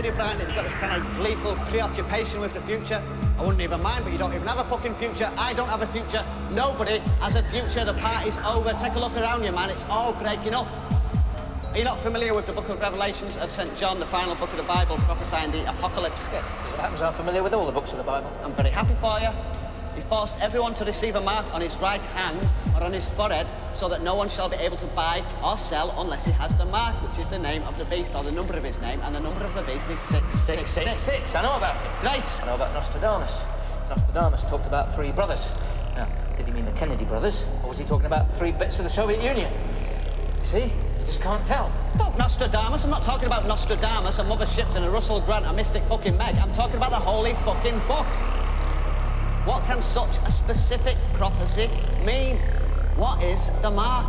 anybody not told you, Brian, that you've got this kind of gleeful preoccupation with the future? I wouldn't even mind, but you don't even have a fucking future. I don't have a future. Nobody has a future. The party's over. Take a look around you, man. It's all breaking up. Are you not familiar with the book of Revelations of St. John, the final book of the Bible, prophesying the apocalypse? Yes, it happens, I'm familiar with all the books of the Bible. I'm very happy for you. He forced everyone to receive a mark on his right hand or on his forehead so that no one shall be able to buy or sell unless he has the mark, which is the name of the beast or the number of his name, and the number of the beast is 666. Six, six, six. I know about it. Great. I know about Nostradamus. Nostradamus talked about three brothers. Now, did he mean the Kennedy brothers, or was he talking about three bits of the Soviet Union? You see, you just can't tell. Fuck Nostradamus. I'm not talking about Nostradamus, a Mother Shipton, a Russell Grant, a Mystic fucking Meg. I'm talking about the holy fucking book. What can such a specific prophecy mean? What is the mark?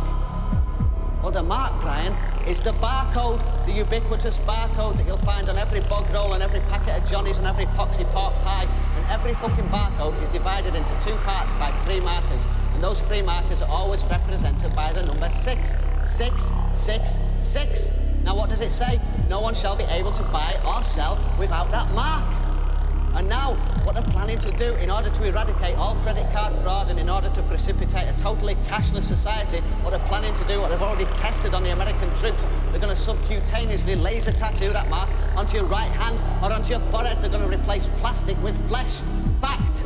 Well, the mark, Brian, is the barcode, the ubiquitous barcode that you'll find on every bog roll and every packet of Johnny's and every poxy pork pie. And every fucking barcode is divided into two parts by three markers. And those three markers are always represented by the number six. Six, six, six. Now, what does it say? No one shall be able to buy or sell without that mark. And now, what they're planning to do in order to eradicate all credit card fraud and in order to precipitate a totally cashless society, what they're planning to do, what they've already tested on the American troops, they're going to subcutaneously laser tattoo that mark onto your right hand or onto your forehead. They're going to replace plastic with flesh. Fact.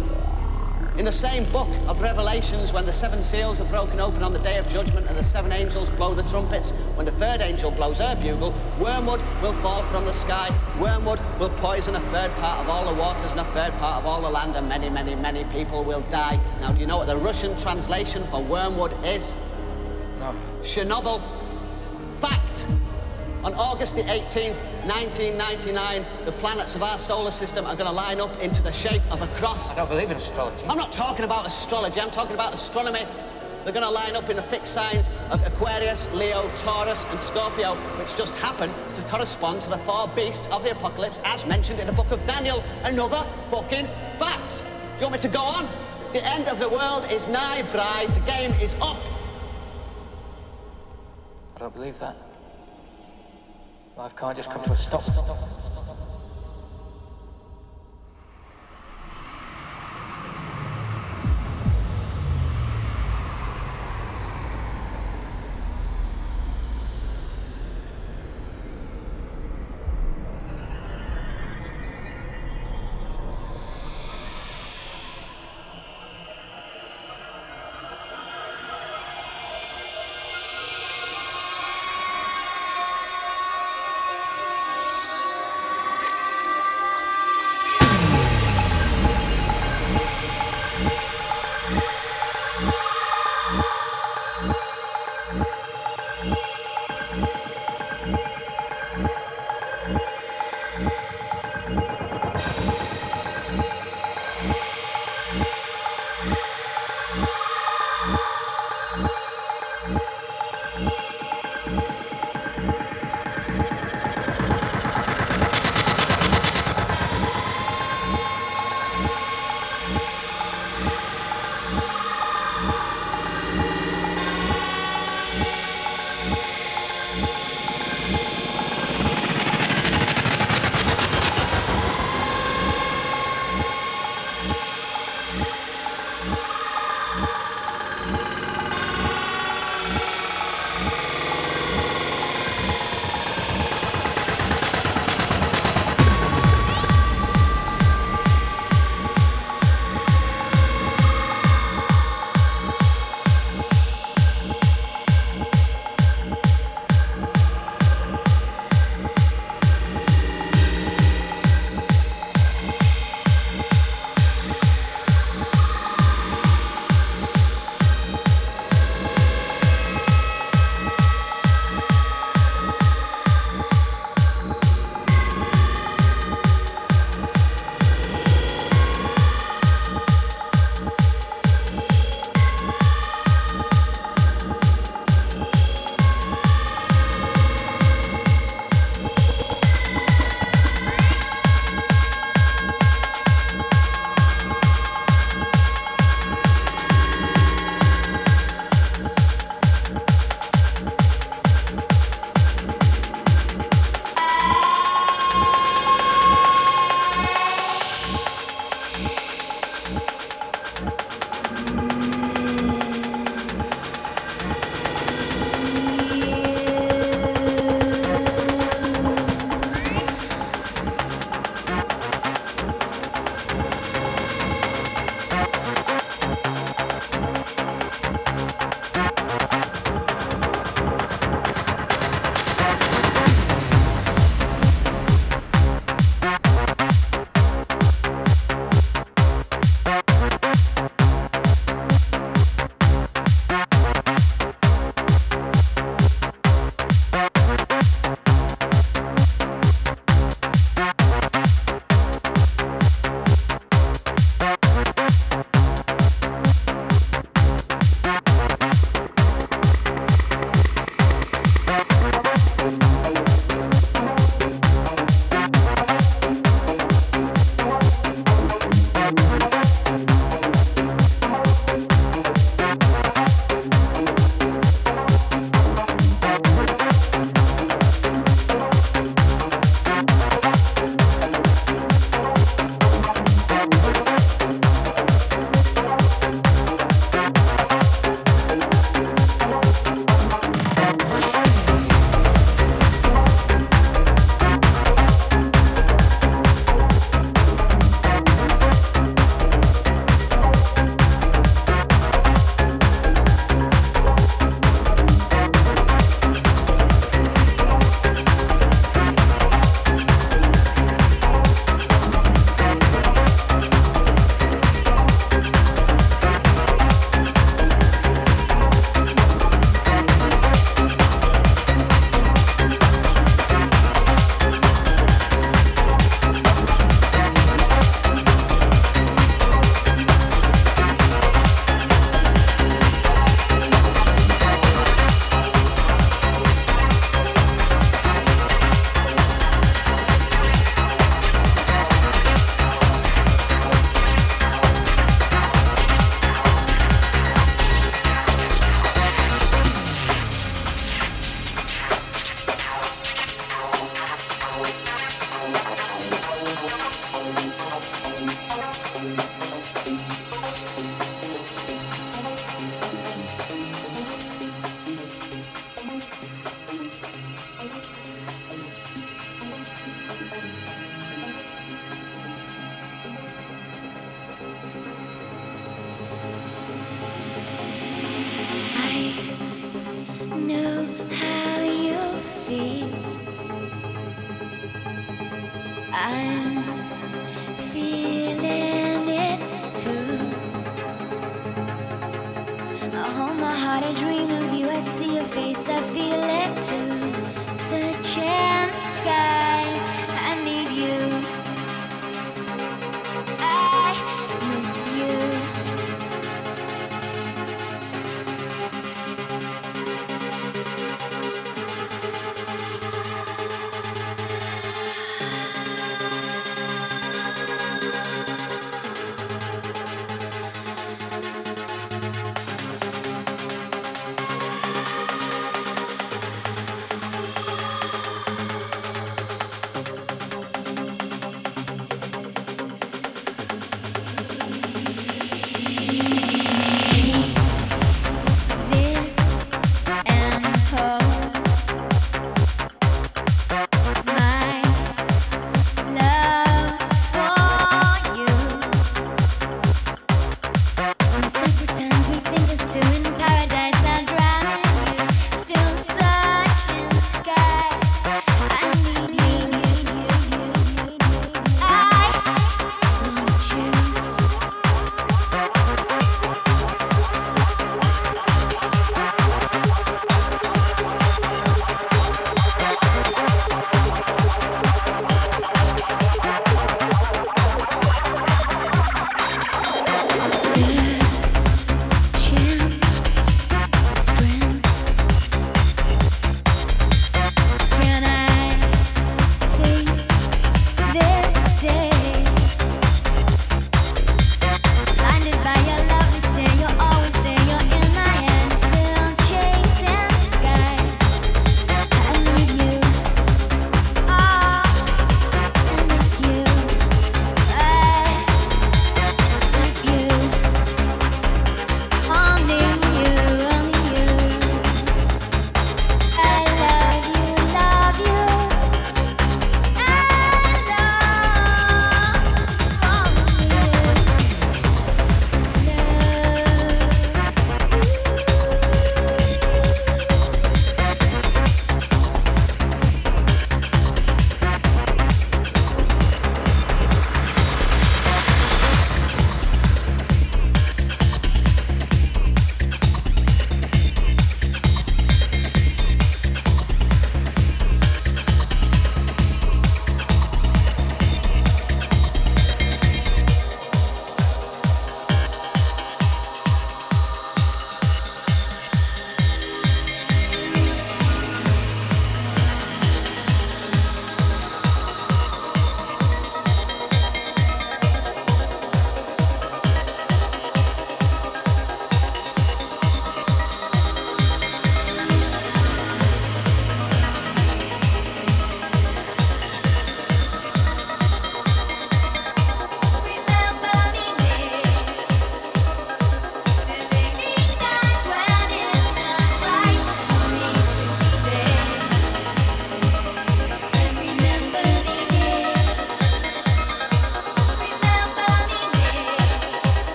In the same book of Revelations, when the seven seals are broken open on the day of judgment and the seven angels blow the trumpets, when the third angel blows her bugle, wormwood will fall from the sky. Wormwood will poison a third part of all the waters and a third part of all the land, and many, many, many people will die. Now, do you know what the Russian translation for wormwood is? No. Chernobyl. Fact. On August the 18th, 1999, the planets of our solar system are going to line up into the shape of a cross. I don't believe in astrology. I'm not talking about astrology, I'm talking about astronomy. They're going to line up in the fixed signs of Aquarius, Leo, Taurus, and Scorpio, which just happen to correspond to the four beasts of the apocalypse as mentioned in the book of Daniel. Another fucking fact. Do you want me to go on? The end of the world is nigh, Brian. The game is up. I don't believe that. Life can't just come to a stop.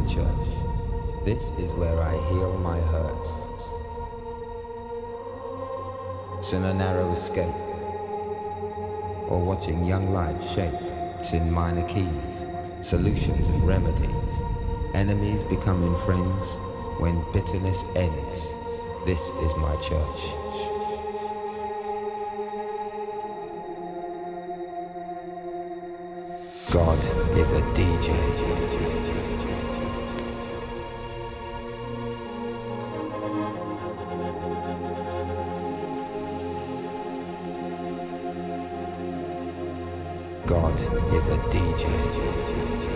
My church. This is where I heal my hurts. It's in a narrow escape. Or watching young life shape. It's in minor keys. Solutions and remedies. Enemies becoming friends when bitterness ends. This is my church. God is a DJ. God is a DJ.